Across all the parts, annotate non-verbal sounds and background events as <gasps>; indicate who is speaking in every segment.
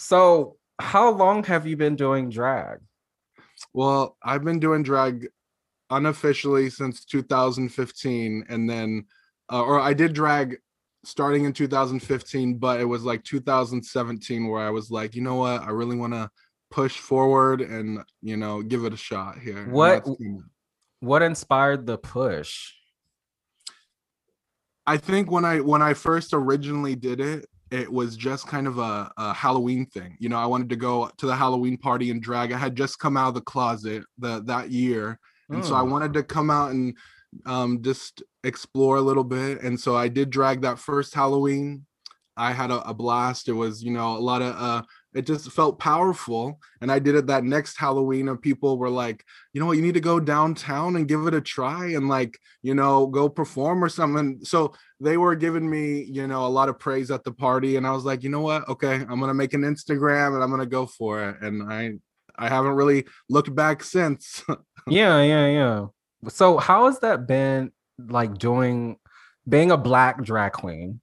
Speaker 1: So, how long have you been doing drag?
Speaker 2: Well, I've been doing drag unofficially since 2015 and then uh, or I did drag starting in 2015 but it was like 2017 where I was like, you know what? I really want to push forward and, you know, give it a shot here.
Speaker 1: What what inspired the push?
Speaker 2: I think when I when I first originally did it, it was just kind of a, a, Halloween thing. You know, I wanted to go to the Halloween party and drag. I had just come out of the closet the that year, and so I hmm. wanted to come out and um, just explore a little bit. And so I did drag that first Halloween. I had a, a blast. It was, you know, a lot of uh, it just felt powerful and i did it that next halloween and people were like you know what you need to go downtown and give it a try and like you know go perform or something so they were giving me you know a lot of praise at the party and i was like you know what okay i'm gonna make an instagram and i'm gonna go for it and i i haven't really looked back since <laughs>
Speaker 1: yeah yeah yeah so how has that been like doing being a black drag queen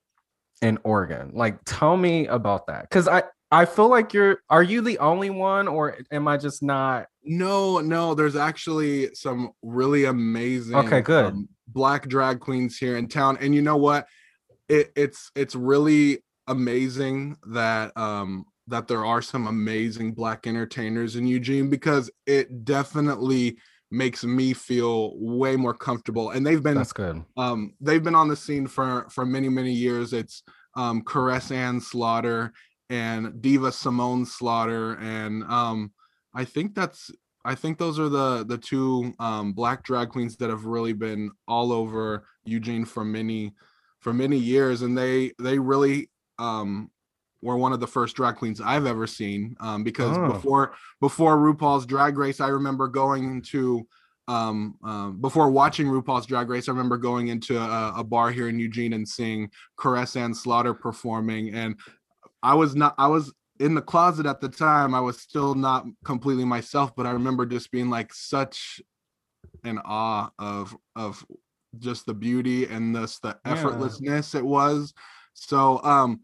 Speaker 1: in Oregon. Like, tell me about that. Because I I feel like you're are you the only one or am I just not
Speaker 2: No, no, there's actually some really amazing
Speaker 1: Okay, good. Um,
Speaker 2: black drag queens here in town and you know what? It, it's it's really amazing that um that there are some amazing black entertainers in Eugene because it definitely makes me feel way more comfortable and they've been
Speaker 1: that's good
Speaker 2: um they've been on the scene for for many many years it's um caress ann slaughter and Diva Simone Slaughter, and um, I think that's I think those are the the two um, black drag queens that have really been all over Eugene for many for many years, and they they really um, were one of the first drag queens I've ever seen. Um, because oh. before before RuPaul's Drag Race, I remember going to um, um, before watching RuPaul's Drag Race, I remember going into a, a, bar here in Eugene and seeing Caress and Slaughter performing, and I was not I was in the closet at the time. I was still not completely myself, but I remember just being like such an awe of of just the beauty and this the effortlessness yeah. it was. So um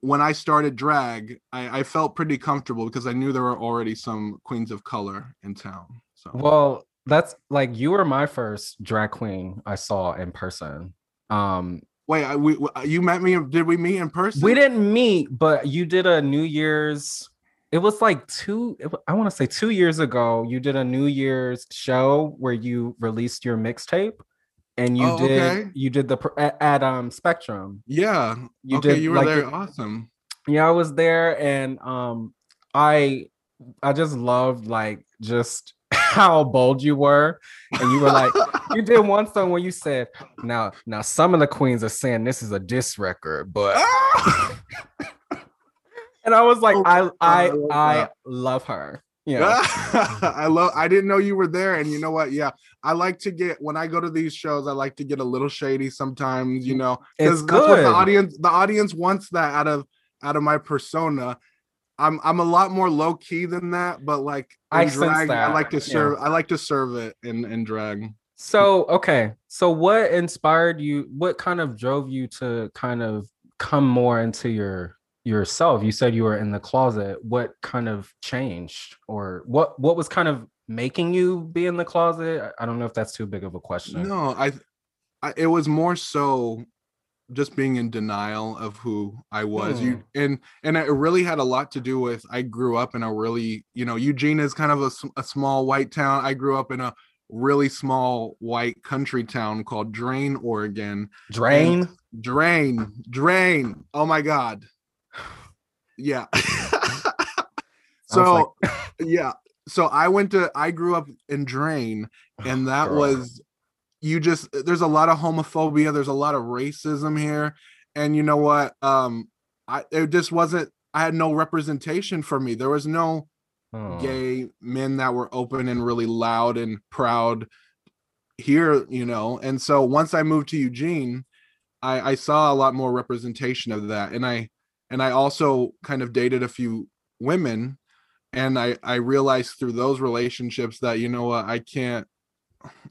Speaker 2: when I started drag, I, I felt pretty comfortable because I knew there were already some queens of color in town. So
Speaker 1: well, that's like you were my first drag queen I saw in person. Um
Speaker 2: Wait, I, we, you met me? Did we meet in person?
Speaker 1: We didn't meet, but you did a New Year's. It was like two. I want to say two years ago. You did a New Year's show where you released your mixtape, and you oh, did okay. you did the at, at, um Spectrum.
Speaker 2: Yeah, you okay, did. You were like, there. Awesome.
Speaker 1: Yeah, I was there, and um, I I just loved like just <laughs> how bold you were, and you were like, <laughs> you did one song where you said, "Now, now, some of the queens are saying this is a diss record, but." <laughs> and I was like, I, oh, I, I love her. Yeah, <laughs>
Speaker 2: I love. I didn't know you were there, and you know what? Yeah, I like to get when I go to these shows. I like to get a little shady sometimes. You know,
Speaker 1: because that's what
Speaker 2: the audience the audience wants that out of out of my persona I'm I'm a lot more low key than that, but like
Speaker 1: I drag,
Speaker 2: I like to serve yeah. I like to serve it in in drag.
Speaker 1: So okay, so what inspired you? What kind of drove you to kind of come more into your yourself? You said you were in the closet. What kind of changed, or what what was kind of making you be in the closet? I don't know if that's too big of a question.
Speaker 2: No, I, I it was more so just being in denial of who I was. Hmm. You and and it really had a lot to do with I grew up in a really, you know, Eugene is kind of a, a small white town. I grew up in a really small white country town called Drain, Oregon.
Speaker 1: Drain,
Speaker 2: and Drain, Drain. Oh my god. Yeah. <laughs> <laughs> so like... yeah. So I went to I grew up in Drain and that oh, was you just there's a lot of homophobia there's a lot of racism here and you know what um i it just wasn't i had no representation for me there was no oh. gay men that were open and really loud and proud here you know and so once i moved to eugene i i saw a lot more representation of that and i and i also kind of dated a few women and i i realized through those relationships that you know what i can't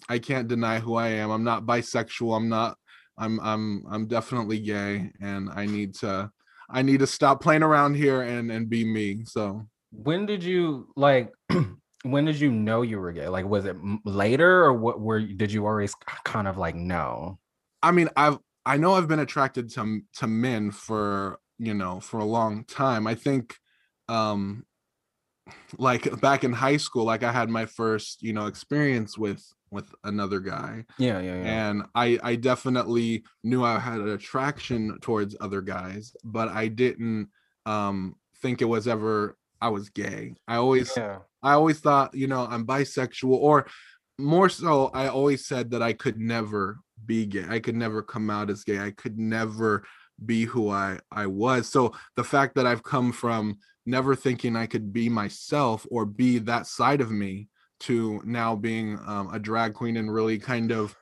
Speaker 2: I can't deny who I am. I'm not bisexual. I'm not. I'm. I'm. I'm definitely gay, and I need to. I need to stop playing around here and and be me. So
Speaker 1: when did you like <clears throat> when did you know you were gay? Like was it later or what were did you always kind of like know?
Speaker 2: I mean, I've I know I've been attracted to to men for, you know, for a long time. I think um <sighs> like back in high school like I had my first, you know, experience with with another guy.
Speaker 1: Yeah, yeah, yeah.
Speaker 2: And I I definitely knew I had an attraction towards other guys, but I didn't um think it was ever I was gay. I always yeah. I always thought, you know, I'm bisexual or more so I always said that I could never be gay. I could never come out as gay. I could never be who I I was. So the fact that I've come from never thinking I could be myself or be that side of me to now being um, a drag queen and really kind of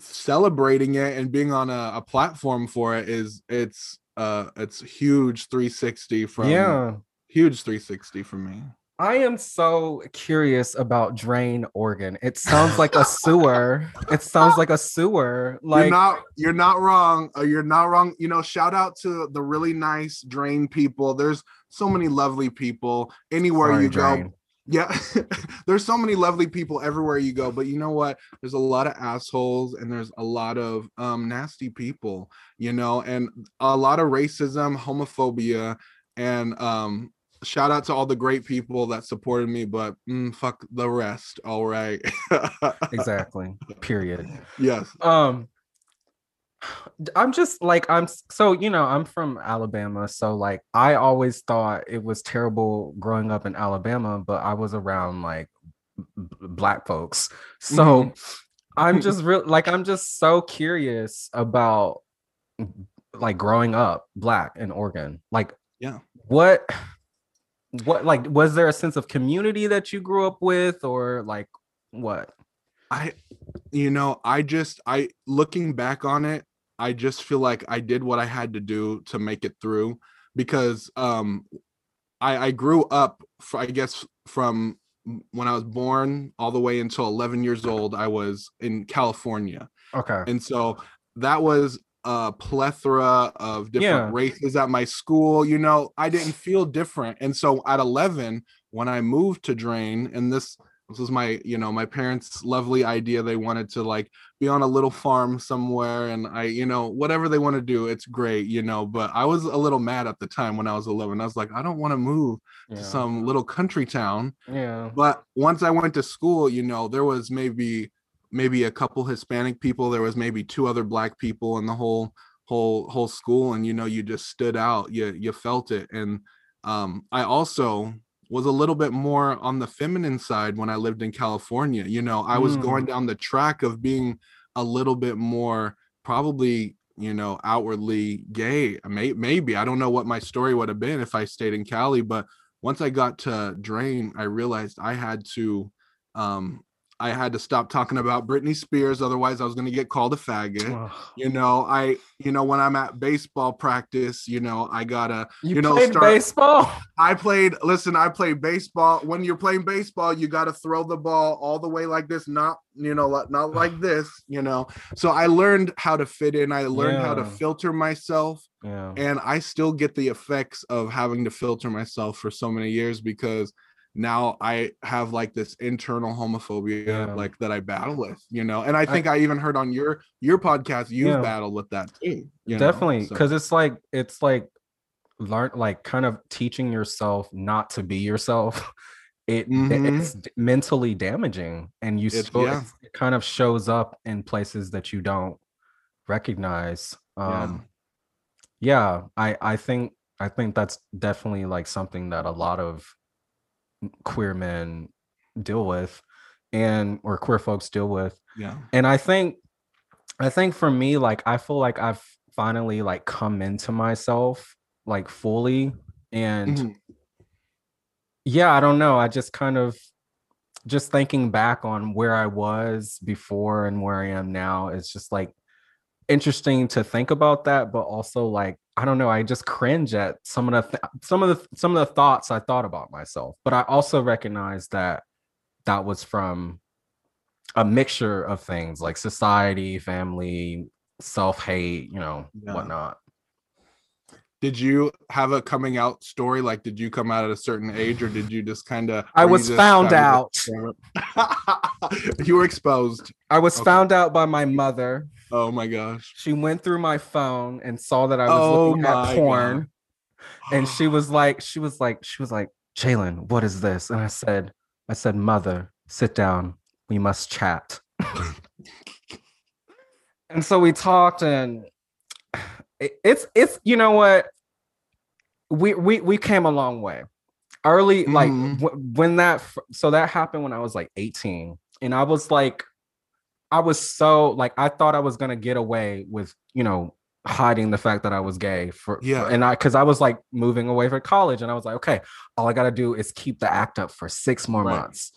Speaker 2: celebrating it and being on a, a platform for it is it's uh it's huge 360 from
Speaker 1: yeah
Speaker 2: huge 360 for me
Speaker 1: I am so curious about Drain, Oregon. It sounds like a sewer. It sounds like a sewer. Like
Speaker 2: you're not you're not wrong. Uh, you're not wrong. You know, shout out to the really nice Drain people. There's so many lovely people anywhere Sorry, you Drain. go. Yeah, <laughs> there's so many lovely people everywhere you go, but you know what? There's a lot of assholes and there's a lot of um nasty people, you know, and a lot of racism, homophobia, and um shout out to all the great people that supported me, but mm, fuck the rest. All right.
Speaker 1: exactly. Period. <laughs>
Speaker 2: Yes.
Speaker 1: Um I'm just like I'm so you know I'm from Alabama so like I always thought it was terrible growing up in Alabama but I was around like b- black folks so mm-hmm. I'm just <laughs> real like I'm just so curious about like growing up black in Oregon like
Speaker 2: yeah
Speaker 1: what what like was there a sense of community that you grew up with or like what?
Speaker 2: I you know i just i looking back on it i just feel like i did what i had to do to make it through because um i i grew up i guess from when i was born all the way until 11 years old i was in california.
Speaker 1: Okay.
Speaker 2: And so that was a plethora of different yeah. races at my school. You know, I didn't feel different. And so at 11, when I moved to Drain, and this this was my, you know, my parents' lovely idea. They wanted to like be on a little farm somewhere, and I, you know, whatever they want to do, it's great, you know. But I was a little mad at the time when I was 11. I was like, I don't want to move yeah. to some little country town.
Speaker 1: Yeah.
Speaker 2: But once I went to school, you know, there was maybe maybe a couple Hispanic people. There was maybe two other black people in the whole whole whole school, and you know, you just stood out. You you felt it. And um, I also was a little bit more on the feminine side when I lived in California. You know, I was mm. going down the track of being a little bit more probably you know outwardly gay maybe i don't know what my story would have been if i stayed in cali but once i got to drain i realized i had to um I had to stop talking about Britney Spears, otherwise I was going to get called a faggot. Oh. You know, I, you know, when I'm at baseball practice, you know, I gotta,
Speaker 1: you,
Speaker 2: you know,
Speaker 1: start. Baseball.
Speaker 2: I played. Listen, I played baseball. When you're playing baseball, you got to throw the ball all the way like this, not, you know, not like <sighs> this. You know, so I learned how to fit in. I learned yeah. how to filter myself.
Speaker 1: Yeah.
Speaker 2: And I still get the effects of having to filter myself for so many years because now I have like this internal homophobia yeah. like that I battle with, you know. And I think I, I even heard on your your podcast you've yeah. battled with that too.
Speaker 1: Definitely, because so. it's like it's like learn like kind of teaching yourself not to be yourself. <laughs> It, mm-hmm. it's mentally damaging, and you it, still, yeah. it kind of shows up in places that you don't recognize. Um, yeah, I I think I think that's definitely like something that a lot of queer men deal with and or queer folks deal with
Speaker 2: yeah
Speaker 1: and i think i think for me like i feel like i've finally like come into myself like fully and mm-hmm. yeah i don't know i just kind of just thinking back on where i was before and where i am now it's just like interesting to think about that but also like I don't know. I just cringe at some of the th- some of the some of the thoughts I thought about myself. But I also recognize that that was from a mixture of things like society, family, self hate, you know, yeah. whatnot.
Speaker 2: did you have a coming out story? Like, did you come out at a certain age, or did you just kind of?
Speaker 1: I was found out. <laughs>
Speaker 2: you were exposed.
Speaker 1: I was
Speaker 2: Okay.
Speaker 1: found out by my mother.
Speaker 2: Oh my gosh.
Speaker 1: She went through my phone and saw that I was
Speaker 2: Oh
Speaker 1: looking at porn. And she <gasps> was like, she was like, she was like, Jalen, what is this? And I said, I said, Mother, sit down. We must chat. <laughs> and so we talked, and it- it's it's you know what we we we came a long way early like
Speaker 2: Mhm.
Speaker 1: wh- when that so that happened when i was like 18 and i was like i was so like i thought i was gonna get away with you know hiding the fact that i was gay for
Speaker 2: Yeah.
Speaker 1: and i because i was like moving away from college and i was like okay all i gotta do is keep the act up for six more
Speaker 2: Right.
Speaker 1: months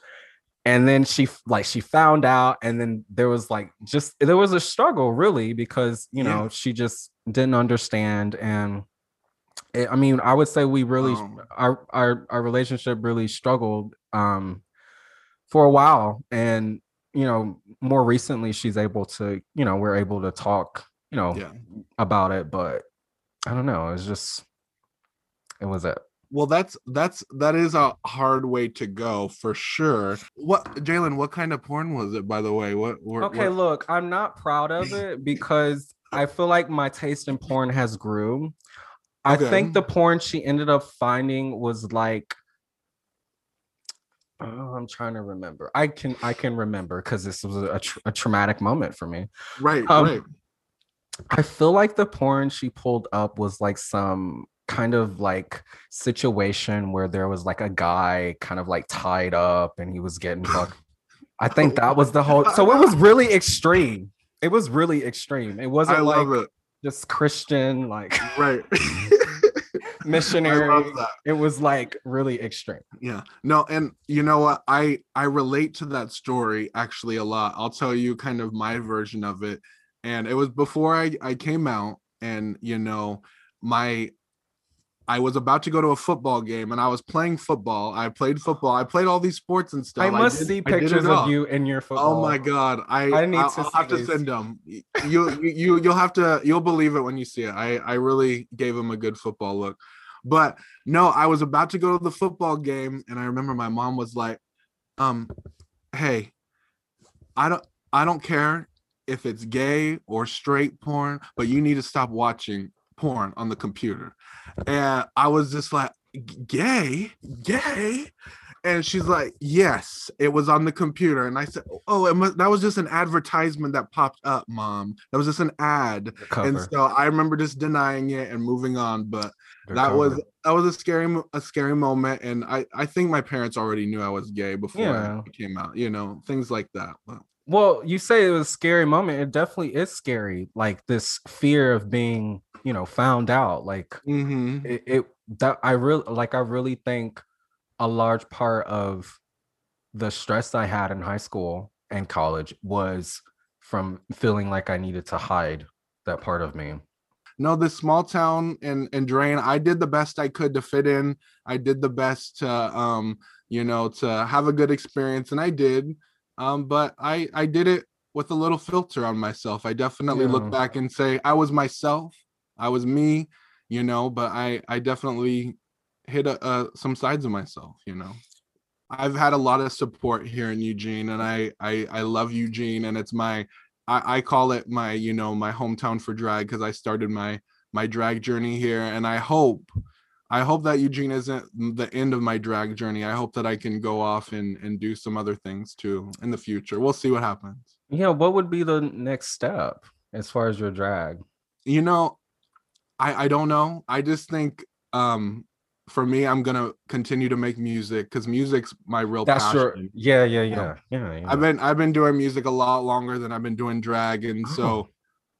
Speaker 1: and then she like she found out and then there was like just there was a struggle really because you know
Speaker 2: Yeah.
Speaker 1: she just didn't understand and it, i mean i would say we really
Speaker 2: Um,
Speaker 1: our our our relationship really struggled um for a while and you know more recently she's able to you know we're able to talk you know
Speaker 2: Yeah.
Speaker 1: about it but i don't know it's just it was it
Speaker 2: Well, that's that's that is a hard way to go for sure. What Jalen? What kind of porn was it, by the way? What? what
Speaker 1: okay
Speaker 2: what-
Speaker 1: look i'm not proud of it <laughs> because i feel like my taste in porn has grew i think the porn she ended up finding was like oh, i'm trying to remember i can i can remember because this was a, tr- a traumatic moment for me
Speaker 2: Right.
Speaker 1: Um,
Speaker 2: right.
Speaker 1: I feel like the porn she pulled up was like some kind of like situation where there was like a guy kind of like tied up and he was getting fucked. I think that was the whole so it was <laughs> really extreme. It was really extreme. It wasn't
Speaker 2: I love
Speaker 1: like
Speaker 2: it.
Speaker 1: just Christian like
Speaker 2: Right. <laughs> <laughs> I
Speaker 1: missionary. It was like really extreme.
Speaker 2: Yeah. No, and you know what? I I relate to that story actually a lot. I'll tell you kind of my version of it. And it was before I I came out and you know, my I was about to go to a football game and I was playing football. I played football. I played all these sports and stuff.
Speaker 1: I must see
Speaker 2: I did it
Speaker 1: pictures of you in your football.
Speaker 2: Oh my god! I
Speaker 1: I need
Speaker 2: I'll,
Speaker 1: to
Speaker 2: I'll
Speaker 1: see
Speaker 2: have to send them. You, you you you'll have to you'll believe it when you see it. I I really gave him a good football look, but no, I was about to go to the football game, and I remember my mom was like, "Um, hey, I don't I don't care if it's gay or straight porn, but you need to stop watching porn on the computer." And I was just like, "Gay, gay." And she's like, "Yes, it was on the computer." And I said, "Oh, it must, that was just an advertisement that popped up, mom. That was just an ad." And so I remember just denying it and moving on. But
Speaker 1: the
Speaker 2: that was that was a scary a scary moment, and I I think my parents already knew I was gay before
Speaker 1: Yeah.
Speaker 2: it came out. You know, things like that. But
Speaker 1: Well, you say it was a scary moment. It definitely is scary. Like this fear of being, you know, found out. Like
Speaker 2: Mhm.
Speaker 1: it, it that I really like I really think a large part of the stress I had in high school and college was from feeling like I needed to hide that part of me.
Speaker 2: no, this small town in in Drain, I did the best I could to fit in. I did the best to um, you know, to have a good experience, and I did. Um, but I I did it with a little filter on myself. I definitely
Speaker 1: Yeah.
Speaker 2: look back and say I was myself. I was me, you know, but I I definitely hit a, uh, some sides of myself, you know. I've had a lot of support here in Eugene, and I I, I love Eugene, and it's my I, I call it my you know my hometown for drag because I started my my drag journey here, and I hope I hope that Eugene isn't the end of my drag journey. I hope that I can go off and and do some other things too in the future. We'll see what happens.
Speaker 1: Yeah, what would be the next step as far as your drag?
Speaker 2: You know, I I don't know. I just think um for me, I'm gonna continue to make music because music's my real
Speaker 1: That's
Speaker 2: passion.
Speaker 1: your yeah, yeah, yeah, yeah. yeah.
Speaker 2: I've been I've been doing music a lot longer than I've been doing drag, and
Speaker 1: Oh.
Speaker 2: so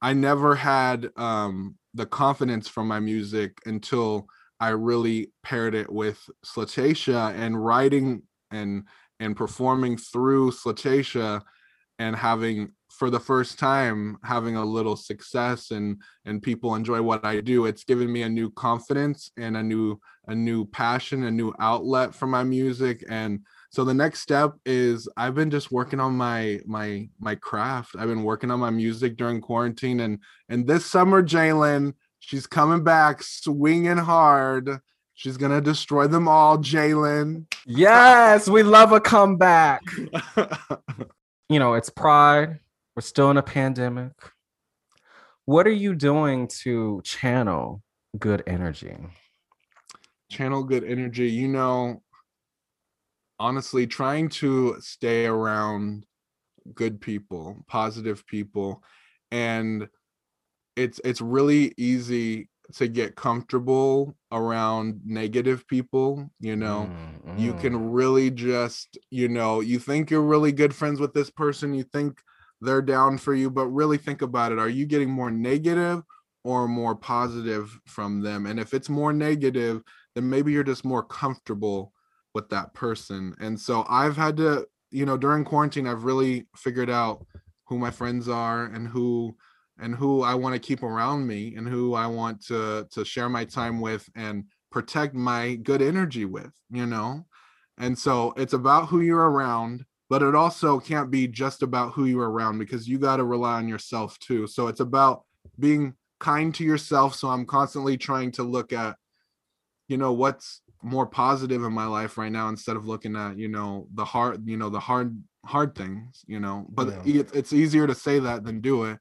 Speaker 2: I never had um the confidence from my music until I really paired it with Slatacia and writing and and performing through Slatacia and having for the first time having a little success and and people enjoy what I do it's given me a new confidence and a new a new passion a new outlet for my music and so the next step is I've been just working on my my my craft I've been working on my music during quarantine and and this summer Jalen She's coming back swinging hard. She's gonna destroy them all, Jalen.
Speaker 1: Yes, we love a comeback. <laughs> you know, it's pride. We're still in a pandemic. What are you doing to channel good energy?
Speaker 2: Channel good energy. You know, honestly, trying to stay around good people, positive people, and it's it's really easy to get comfortable around negative people you know
Speaker 1: Mm,
Speaker 2: you
Speaker 1: mm.
Speaker 2: can really just you know you think you're really good friends with this person you think they're down for you but really think about it. Are you getting more negative or more positive from them? And if it's more negative then maybe you're just more comfortable with that person. And so i've had to you know during quarantine i've really figured out who my friends are and who and who I want to keep around me and who I want to to share my time with and protect my good energy with, you know? And so it's about who you're around, but it also can't be just about who you're around because you got to rely on yourself too. So it's about being kind to yourself. So I'm constantly trying to look at, you know, what's more positive in my life right now instead of looking at, you know, the hard, you know, the hard, hard things, you know, but
Speaker 1: Yeah.
Speaker 2: it, it's easier to say that than do it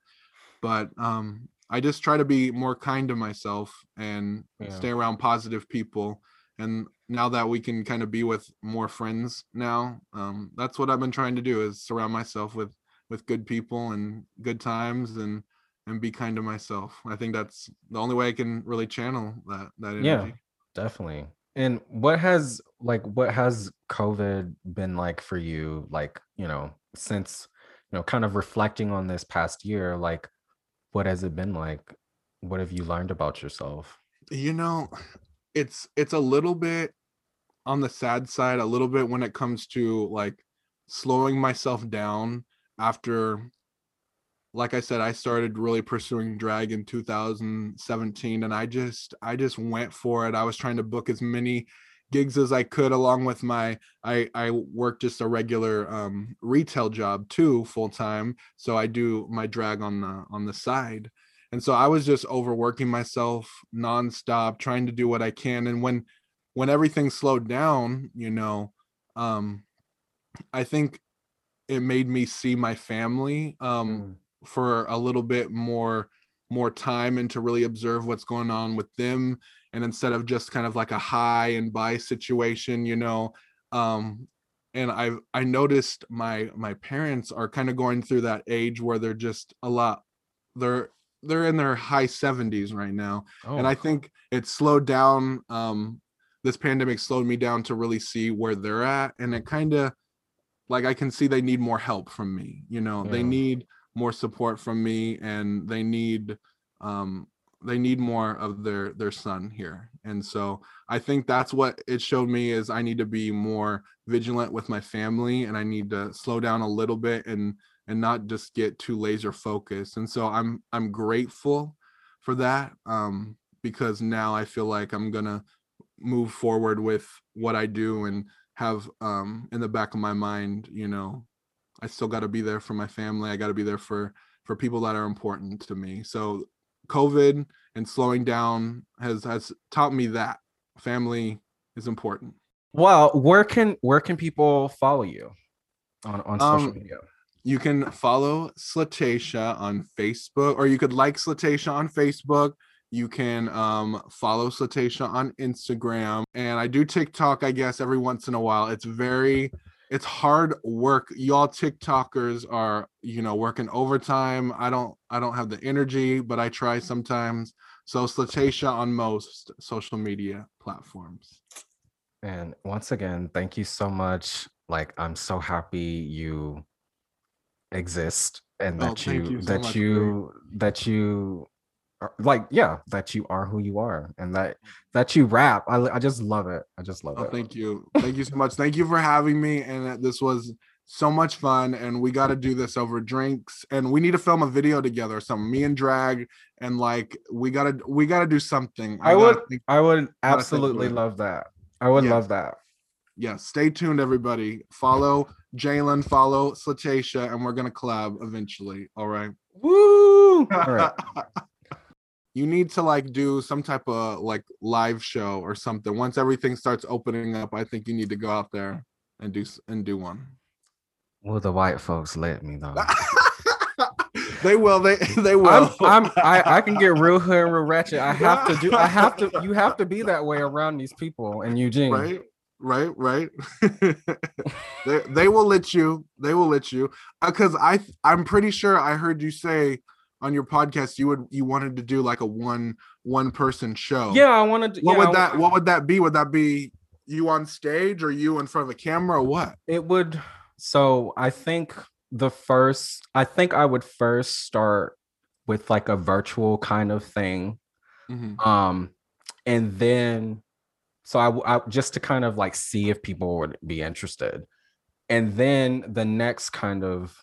Speaker 2: but um i just try to be more kind to myself and
Speaker 1: Yeah.
Speaker 2: stay around positive people and now that we can kind of be with more friends now um that's what i've been trying to do is surround myself with with good people and good times and and be kind to myself i think that's the only way i can really channel that that energy
Speaker 1: Yeah. Definitely. And what has like what has COVID been like for you? Like, you know, since you know, kind of reflecting on this past year, like what has it been like? What have you learned about yourself?
Speaker 2: you know it's it's a little bit on the sad side a little bit when it comes to like slowing myself down after like i said i started really pursuing drag in 2017 and i just i just went for it. I was trying to book as many gigs as i could along with my i i work just a regular um retail job too full time. So i do my drag on the on the side and so i was just overworking myself nonstop trying to do what i can and when when everything slowed down you know um i think it made me see my family um
Speaker 1: Mm,
Speaker 2: for a little bit more more time and to really observe what's going on with them and instead of just kind of like a hi and bye situation you know um and i i noticed my my parents are kind of going through that age where they're just a lot they're they're in their high 70s right now and
Speaker 1: oh,
Speaker 2: i think it slowed down um this pandemic slowed me down to really see where they're at and it kind of like i can see they need more help from me you know they need more support from me and they need um they need more of their their son here and so i think that's what it showed me is i need to be more vigilant with my family and i need to slow down a little bit and and not just get too laser focused and so i'm i'm grateful for that um because now i feel like i'm gonna move forward with what i do and have um in the back of my mind you know i still got to be there for my family i got to be there for for people that are important to me so covid and slowing down has has taught me that family is important
Speaker 1: well, where can where can people follow you on, on social
Speaker 2: Um,
Speaker 1: media?
Speaker 2: You can follow Slatasha on Facebook, or you could like Slatasha on Facebook. You can um, follow Slatasha on Instagram, and I do TikTok. I guess every once in a while. It's very, it's hard work. Y'all TikTokers are, you know, working overtime. I don't, I don't have the energy, but I try sometimes. So Slatasha on most social media platforms.
Speaker 1: And once again, thank you so much. Like I'm so happy you exist and
Speaker 2: Oh,
Speaker 1: that you,
Speaker 2: you so
Speaker 1: that
Speaker 2: much,
Speaker 1: you that you are, like yeah, that you are who you are and that that you rap. I I just love it. I just love
Speaker 2: Oh,
Speaker 1: it.
Speaker 2: thank you. Thank you so much. Thank you for having me. And this was so much fun. And we got to do this over drinks. And we need to film a video together something. Me and drag. And like we gotta we gotta do something.
Speaker 1: I
Speaker 2: gotta
Speaker 1: would
Speaker 2: think-
Speaker 1: I would absolutely love that. I would
Speaker 2: Yes.
Speaker 1: love that.
Speaker 2: Yeah, stay tuned, everybody. Follow Jalen, follow Slatasha, and we're gonna collab eventually. All right.
Speaker 1: Woo! All right. <laughs>
Speaker 2: you need to like do some type of like live show or something. Once everything starts opening up, I think you need to go out there and do and do one.
Speaker 1: Will the white folks let me though? <laughs>
Speaker 2: they will. They <laughs> they will.
Speaker 1: I'm, I'm I, I can get real hood and real ratchet. I have to do I have to you have to be that way around these people in Eugene.
Speaker 2: right right right they, they will let you they will let you because i i'm pretty sure i heard you say on your podcast you would you wanted to do like a one one person show
Speaker 1: Yeah, I wanted to
Speaker 2: what
Speaker 1: yeah,
Speaker 2: would
Speaker 1: I-
Speaker 2: that what would that be would that be you on stage or you in front of a camera or what
Speaker 1: it would so I think the first I think I would first start with like a virtual kind of thing.
Speaker 2: Mhm.
Speaker 1: Um and then so I just to kind of like see if people would be interested. And then the next kind of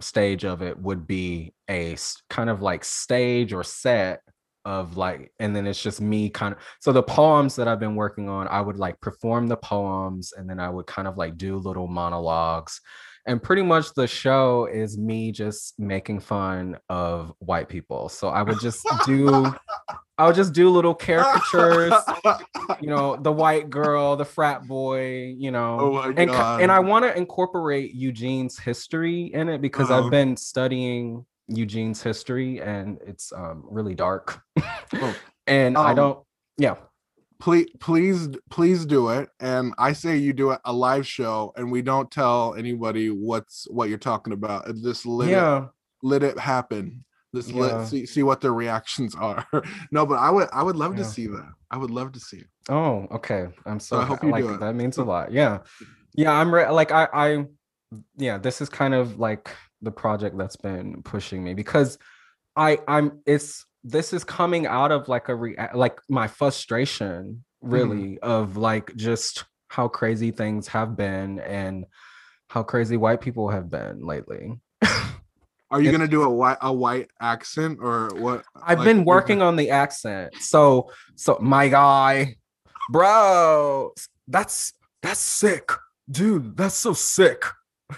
Speaker 1: stage of it would be a kind of like stage or set of like and then it's just me kind of so the poems that I've been working on I would like perform the poems and then I would kind of like do little monologues and pretty much the show is me just making fun of white people so I would just do <laughs> <laughs> I would just do little caricatures <laughs> you know the white girl the frat boy you know
Speaker 2: oh
Speaker 1: and and I want to incorporate Eugene's history in it because
Speaker 2: Uh-huh.
Speaker 1: I've been studying Eugene's history and it's um, really dark.
Speaker 2: Oh, <laughs>
Speaker 1: and I
Speaker 2: um,
Speaker 1: don't. Yeah,
Speaker 2: please please please do it and i say you do it a live show and we don't tell anybody what's what you're talking about just let it
Speaker 1: yeah,
Speaker 2: let it happen. Let's
Speaker 1: Yeah.
Speaker 2: let see see what their reactions are. <laughs> no, but I would I would love to see that. I would love to see it.
Speaker 1: Oh, okay. I'm so
Speaker 2: I hope you
Speaker 1: like
Speaker 2: do it.
Speaker 1: that means a <laughs> lot. Yeah. Yeah, I'm re- like I I yeah, this is kind of like the project that's been pushing me because I I'm it's this is coming out of like a re- like my frustration
Speaker 2: Mm-hmm.
Speaker 1: really of like just how crazy things have been and how crazy white people have been lately.
Speaker 2: Are you gonna do a white a white accent or what?
Speaker 1: I've
Speaker 2: like,
Speaker 1: been working on the accent. So so my guy, bro, that's that's sick. Dude, that's so sick. <laughs>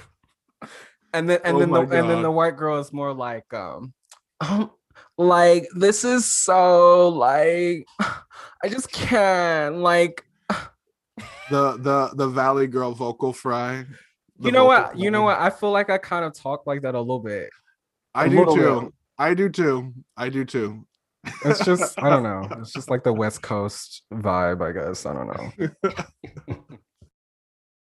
Speaker 1: And then and
Speaker 2: Oh
Speaker 1: then the
Speaker 2: my
Speaker 1: and then the white girl is more like um um like this is so like <sighs> I just can't like <sighs>
Speaker 2: the the the Valley Girl vocal fry. The
Speaker 1: you know what you know what I feel like I kind of talk like that a little bit.
Speaker 2: I
Speaker 1: a
Speaker 2: do too.
Speaker 1: bit.
Speaker 2: I do too. I do too.
Speaker 1: It's just I don't know. <laughs> It's just like the West Coast vibe, I guess. I don't know. <laughs>